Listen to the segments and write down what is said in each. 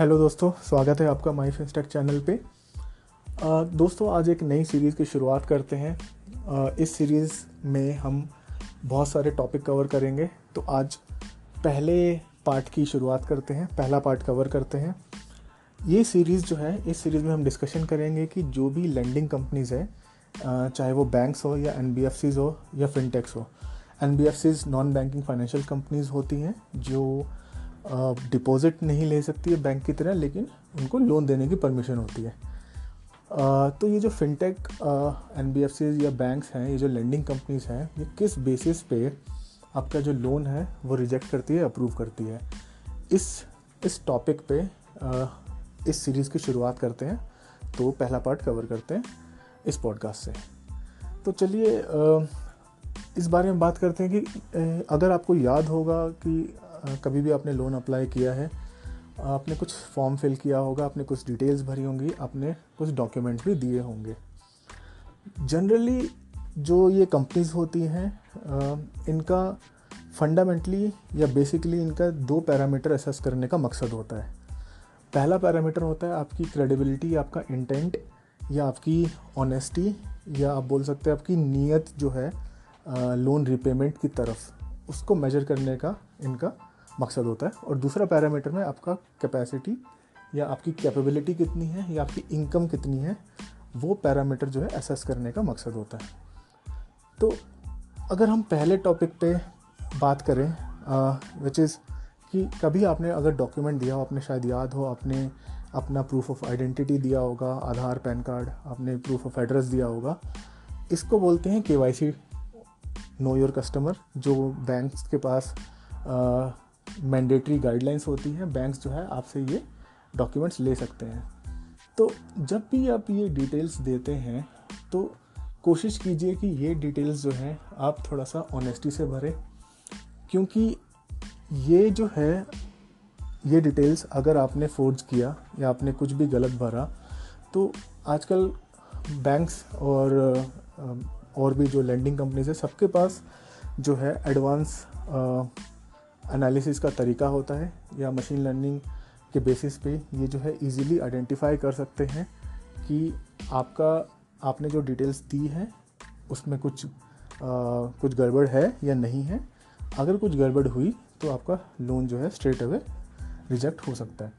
Hello दोस्तों स्वागत है आपका माई फिंस्टेक चैनल पे। आ, दोस्तों आज एक नई सीरीज़ की शुरुआत करते हैं। आ, इस सीरीज़ में हम बहुत सारे टॉपिक कवर करेंगे। तो आज पहले पार्ट की शुरुआत करते हैं पहला पार्ट कवर करते हैं। ये सीरीज़ जो है इस सीरीज़ में हम डिस्कशन करेंगे कि जो भी लैंडिंग कंपनीज़ है चाहे वो बैंक्स हो या एन हो या फिनटेक्स हो। An non banking financial companies होती हैं जो डिपॉज़िट नहीं ले सकती है बैंक की तरह, लेकिन उनको लोन देने की परमिशन होती है। तो ये जो फिनटेक एन बी या बैंक्स हैं, ये जो लेंडिंग कंपनीज़ हैं, ये किस बेसिस पे आपका जो लोन है, वो रिजेक्ट करती है अप्रूव करती है? इस इस टॉपिक पे इस सीरीज़ की शुरुआत करते हैं तो पहला पार्ट कवर करते हैं इस पॉडकास्ट से। तो चलिए इस बारे में बात करते हैं कि अगर आपको याद होगा कि कभी भी आपने लोन अप्लाई किया है, आपने कुछ फॉर्म फिल किया होगा, आपने कुछ डिटेल्स भरी होंगी, आपने कुछ डॉक्यूमेंट्स भी दिए होंगे। जनरली जो ये कंपनीज़ होती हैं इनका फंडामेंटली या बेसिकली इनका दो पैरामीटर असेस करने का मकसद होता है। पहला पैरामीटर होता है आपकी क्रेडिबिलिटी आपका इंटेंट या आपकी ऑनेस्टी या आप बोल सकते हैं आपकी नीयत जो है लोन रिपेमेंट की तरफ़। उसको मेजर करने का इनका मकसद होता है। और दूसरा पैरामीटर में आपका कैपेसिटी या आपकी कैपेबिलिटी कितनी है या आपकी इनकम कितनी है, वो पैरामीटर जो है एसेस करने का मकसद होता है। तो अगर हम पहले टॉपिक पे बात करें विच इज़ कि कभी आपने अगर डॉक्यूमेंट दिया हो, आपने शायद याद हो, आपने अपना प्रूफ ऑफ़ आइडेंटिटी दिया होगा, आधार, पैन कार्ड, आपने प्रूफ ऑफ़ एड्रेस दिया होगा, इसको बोलते हैं K Y C know your customer जो बैंक के पास मैंडेटरी गाइडलाइंस होती हैं बैंक्स जो है आपसे ये डॉक्यूमेंट्स ले सकते हैं। तो जब भी आप ये डिटेल्स देते हैं तो कोशिश कीजिए कि ये डिटेल्स जो हैं, आप थोड़ा सा ऑनेस्टी से भरें। क्योंकि ये जो है, ये डिटेल्स अगर आपने फोर्ज किया या आपने कुछ भी गलत भरा तो आजकल बैंक्स और और भी जो लैंडिंग कंपनीज़ है, सबके पास जो है एडवांस एनालिसिस का तरीका होता है या मशीन लर्निंग के बेसिस पे ये जो है इजीली आइडेंटिफाई कर सकते हैं कि आपका आपने जो डिटेल्स दी है उसमें कुछ आ, कुछ गड़बड़ है या नहीं है। अगर कुछ गड़बड़ हुई तो आपका लोन जो है स्ट्रेट अवे रिजेक्ट हो सकता है।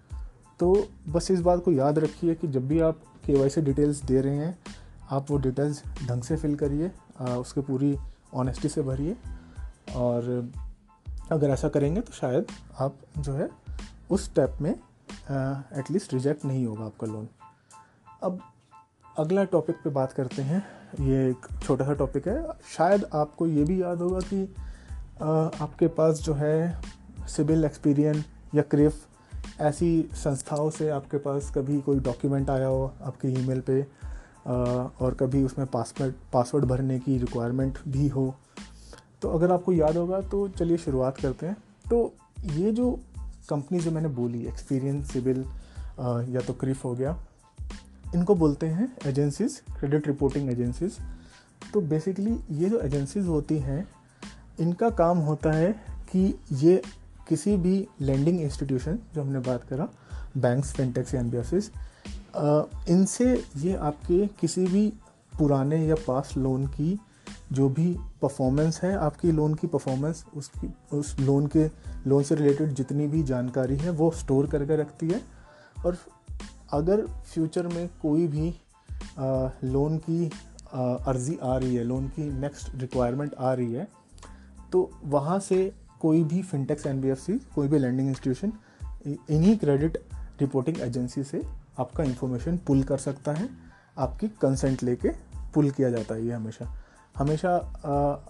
तो बस इस बात को याद रखिए कि जब भी आप के डिटेल्स दे रहे हैं आप वो डिटेल्स ढंग से फिल करिए उसके पूरी ऑनेस्टी से भरिए और अगर ऐसा करेंगे तो शायद आप जो है उस स्टेप में एटलीस्ट रिजेक्ट नहीं होगा आपका लोन अब अगला टॉपिक पे बात करते हैं। ये एक छोटा सा टॉपिक है। शायद आपको ये भी याद होगा कि आ, आपके पास जो है सिविल एक्सपीरियन या क्रिफ ऐसी संस्थाओं से आपके पास कभी कोई डॉक्यूमेंट आया हो आपके ईमेल पे आ, और कभी उसमें पासवर्ड पासवर्ड भरने की रिक्वायरमेंट भी हो तो अगर आपको याद होगा तो चलिए शुरुआत करते हैं। तो ये जो कंपनी जो मैंने बोली एक्सपीरियंस सिविल या तो क्रिफ हो गया, इनको बोलते हैं एजेंसीज क्रेडिट रिपोर्टिंग एजेंसीज तो बेसिकली ये जो एजेंसीज होती हैं, इनका काम होता है कि ये किसी भी लैंडिंग इंस्टीट्यूशन जो हमने बात करा बैंक्स फिनटेक्स या एन इनसे ये आपके किसी भी पुराने या पास लोन की जो भी परफॉर्मेंस है आपकी लोन की परफॉर्मेंस उसकी उस लोन के लोन से रिलेटेड जितनी भी जानकारी है वो स्टोर करके रखती है। और अगर फ्यूचर में कोई भी आ, लोन की आ, अर्ज़ी आ रही है लोन की नेक्स्ट रिक्वायरमेंट आ रही है तो वहाँ से कोई भी फिनटेक्स एनबीएफसी कोई भी लैंडिंग इंस्टीट्यूशन इन्हीं क्रेडिट रिपोर्टिंग एजेंसी से आपका इंफॉर्मेशन पुल कर सकता है। आपकी कंसेंट लेके पुल किया जाता है ये हमेशा। हमेशा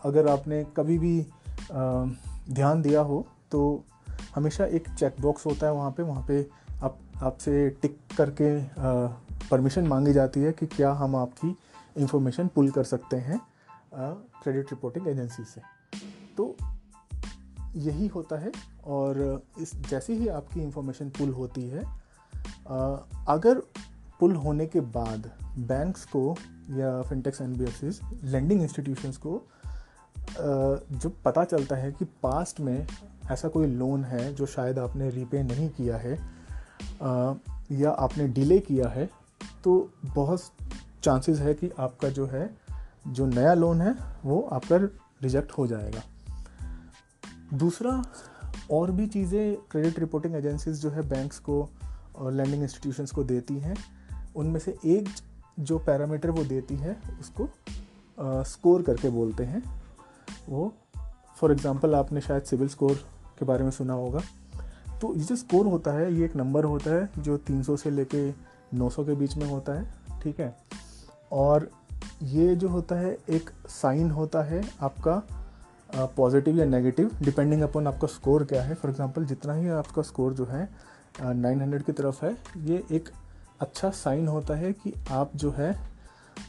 अगर आपने कभी भी ध्यान दिया हो तो हमेशा एक चेक बॉक्स होता है वहाँ पे। वहाँ पे आप, आपसे टिक करके परमिशन मांगी जाती है कि क्या हम आपकी इंफॉर्मेशन पुल कर सकते हैं क्रेडिट रिपोर्टिंग एजेंसी से। तो यही होता है और इस, जैसे ही आपकी इंफॉर्मेशन पुल होती है अगर पुल होने के बाद बैंक्स को या फिनटेक्स एन लेंडिंग इंस्टीट्यूशंस को जो पता चलता है कि पास्ट में ऐसा कोई लोन है जो शायद आपने रीपे नहीं किया है या आपने डिले किया है तो बहुत चांसेस है कि आपका जो है, जो नया लोन है, वो आपका रिजेक्ट हो जाएगा। दूसरा, और भी चीज़ें क्रेडिट रिपोर्टिंग एजेंसीज जो है बैंक्स को और लैंडिंग इंस्टीट्यूशंस को देती हैं उनमें से एक जो पैरामीटर वो देती है, उसको स्कोर करके बोलते हैं। वो फॉर एग्ज़ाम्पल आपने शायद सिविल स्कोर के बारे में सुना होगा। तो ये जो स्कोर होता है, ये एक नंबर होता है जो 300 से लेके 900 के बीच में होता है, ठीक है? और ये जो होता है, एक साइन होता है आपका पॉजिटिव या नेगेटिव डिपेंडिंग अपॉन आपका स्कोर क्या है। फॉर एग्जांपल जितना ही आपका स्कोर जो है नाइन हंड्रेड की तरफ़ है, ये एक अच्छा साइन होता है कि आप जो है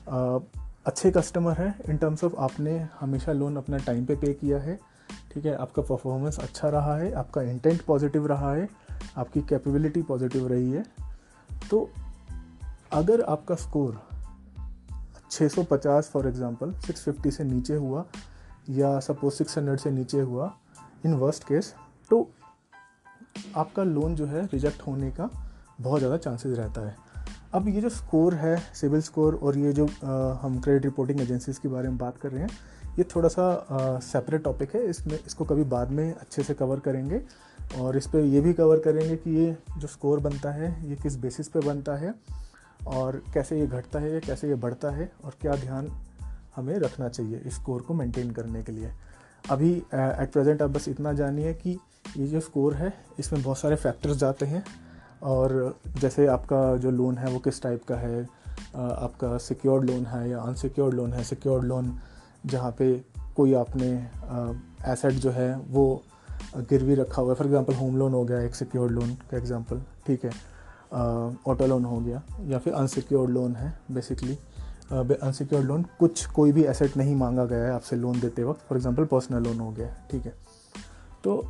आ, अच्छे कस्टमर हैं इन टर्म्स ऑफ़ आपने हमेशा लोन अपना टाइम पे पे किया है ठीक है? आपका परफॉर्मेंस अच्छा रहा है आपका इंटेंट पॉजिटिव रहा है आपकी कैपेबिलिटी पॉजिटिव रही है। तो अगर आपका स्कोर 650 फॉर एग्जांपल 650 से नीचे हुआ या सपोज़ 600 से नीचे हुआ इन वर्स्ट केस तो आपका लोन जो है रिजेक्ट होने का बहुत ज़्यादा चांसेस रहता है। अब ये जो स्कोर है सिविल स्कोर और ये जो आ, हम क्रेडिट रिपोर्टिंग एजेंसीज के बारे में बात कर रहे हैं ये थोड़ा सा सेपरेट टॉपिक है। इसमें इसको कभी बाद में अच्छे से कवर करेंगे और इस पर ये भी कवर करेंगे कि ये जो स्कोर बनता है ये किस बेसिस पे बनता है और कैसे ये घटता है कैसे ये बढ़ता है और क्या ध्यान हमें रखना चाहिए इस स्कोर को मेंटेन करने के लिए। अभी एट प्रेजेंट आप बस इतना जानिए कि ये जो स्कोर है इसमें बहुत सारे फैक्टर्स जाते हैं। और जैसे आपका जो लोन है वो किस टाइप का है? आपका सिक्योर्ड लोन है या अनसिक्योर्ड लोन है? सिक्योर्ड लोन जहाँ पे कोई आपने एसेट जो है वो गिरवी रखा हुआ है। फॉर एग्जांपल होम लोन हो गया, एक सिक्योर्ड लोन का एग्जांपल ठीक है? ऑटो लोन हो गया या फिर अनसिक्योर्ड लोन है बेसिकली अनसिक्योर्ड लोन कुछ कोई भी एसेट नहीं मांगा गया है आपसे लोन देते वक्त। फॉर एग्ज़ाम्पल पर्सनल लोन हो गया, ठीक है? तो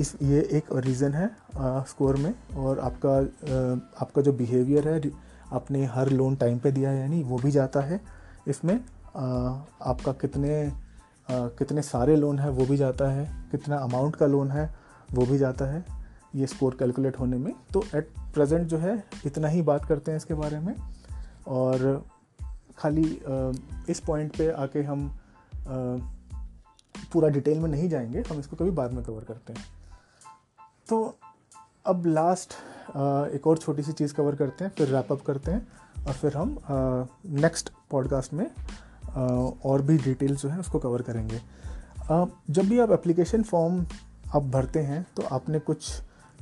इस ये एक रीज़न है स्कोर में और आपका आपका जो बिहेवियर है आपने हर लोन टाइम पे दिया है यानी वो भी जाता है। इसमें आ, आपका कितने आ, कितने सारे लोन है वो भी जाता है। कितना अमाउंट का लोन है वो भी जाता है ये स्कोर कैलकुलेट होने में। तो एट प्रेजेंट जो है इतना ही बात करते हैं इसके बारे में। और खाली इस पॉइंट पे आके हम पूरा डिटेल में नहीं जाएँगे हम इसको कभी बाद में कवर करते हैं। तो अब लास्ट एक और छोटी सी चीज़ कवर करते हैं, फिर रैप अप करते हैं और फिर हम नेक्स्ट पॉडकास्ट में और भी डिटेल्स जो है उसको कवर करेंगे। जब भी आप एप्लीकेशन फॉर्म आप भरते हैं तो आपने कुछ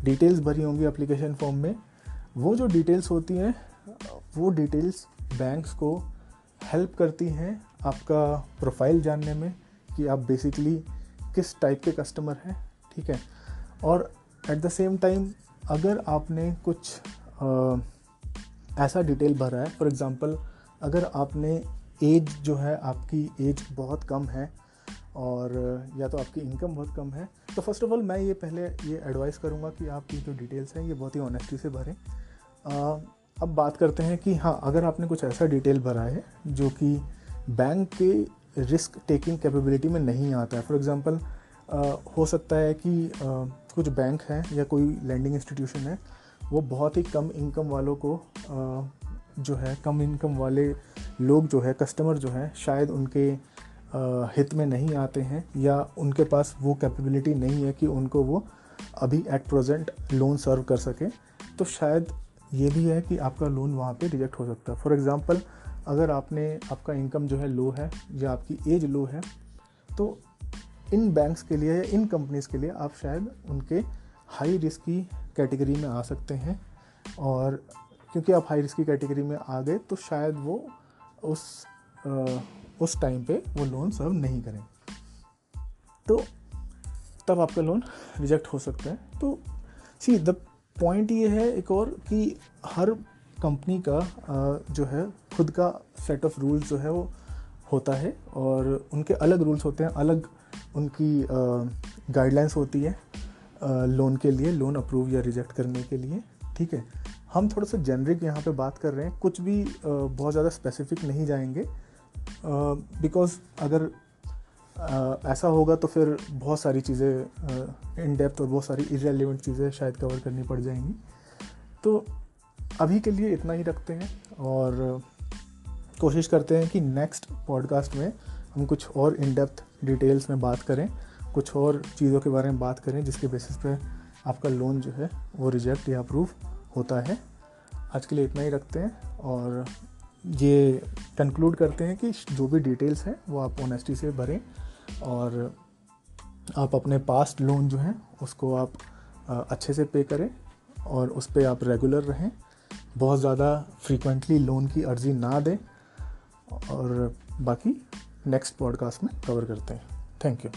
डिटेल्स भरी होंगी एप्लीकेशन फॉर्म में। वो जो डिटेल्स होती हैं, वो डिटेल्स बैंक्स को हेल्प करती हैं आपका प्रोफ़ाइल जानने में कि आप बेसिकली किस टाइप के कस्टमर हैं, ठीक है? और एट द सेम टाइम अगर आपने कुछ आ, ऐसा डिटेल भरा है फॉर एग्ज़ाम्पल अगर आपने एज जो है आपकी एज बहुत कम है और या तो आपकी इनकम बहुत कम है तो फ़र्स्ट ऑफ़ ऑल मैं ये पहले ये एडवाइस करूँगा कि आपकी जो डिटेल्स हैं ये बहुत ही ऑनेस्टी से भरें। अब बात करते हैं कि हाँ अगर आपने कुछ ऐसा डिटेल भरा है जो कि बैंक के रिस्क टेकिंग कैपेबिलिटी में नहीं आता है। फॉर एग्ज़ाम्पल हो सकता है कि कुछ बैंक हैं या कोई लैंडिंग इंस्टीट्यूशन है, वो बहुत ही कम इनकम वालों को जो है, कम इनकम वाले लोग जो है कस्टमर जो है, शायद उनके हित में नहीं आते हैं या उनके पास वो कैपेबिलिटी नहीं है कि उनको वो अभी एट प्रेजेंट लोन सर्व कर सके। तो शायद ये भी है कि आपका लोन वहाँ पे रिजेक्ट हो सकता है। फॉर एग्ज़ाम्पल अगर आपने, आपका इनकम जो है लो है या आपकी एज लो है तो इन बैंक्स के लिए या इन कंपनीज़ के लिए आप शायद उनके हाई रिस्क की कैटेगरी में आ सकते हैं। और क्योंकि आप हाई रिस्क की कैटेगरी में आ गए तो शायद वो उस आ, उस टाइम पे वो लोन सर्व नहीं करें। तो तब आपका लोन रिजेक्ट हो सकता है। तो सी द पॉइंट ये है एक और कि हर कंपनी का आ, जो है खुद का सेट ऑफ़ रूल्स जो है वो होता है। और उनके अलग रूल्स होते हैं अलग उनकी गाइडलाइंस होती है लोन के लिए लोन अप्रूव या रिजेक्ट करने के लिए, ठीक है? हम थोड़ा सा जेनरिक यहाँ पे बात कर रहे हैं, कुछ भी बहुत ज़्यादा स्पेसिफिक नहीं जाएँगे बिकॉज़ अगर ऐसा होगा तो फिर बहुत सारी चीज़ें इन डेप्थ और बहुत सारी इरेलीवेंट चीज़ें शायद कवर करनी पड़ जाएँगी। तो अभी के लिए इतना ही रखते हैं और कोशिश करते हैं कि नेक्स्ट पॉडकास्ट में हम कुछ और इन डेप्थ डिटेल्स में बात करें, कुछ और चीज़ों के बारे में बात करें, जिसके बेसिस पे आपका लोन जो है वो रिजेक्ट या अप्रूव होता है। आज के लिए इतना ही रखते हैं और ये कंक्लूड करते हैं कि जो भी डिटेल्स हैं वो आप ऑनेस्टी से भरें और आप अपने पास्ट लोन जो हैं उसको आप अच्छे से पे करें और उस पर आप रेगुलर रहें। बहुत ज़्यादा फ्रीक्वेंटली लोन की अर्ज़ी ना दें और बाकी नेक्स्ट पॉडकास्ट में कवर करते हैं। Thank you.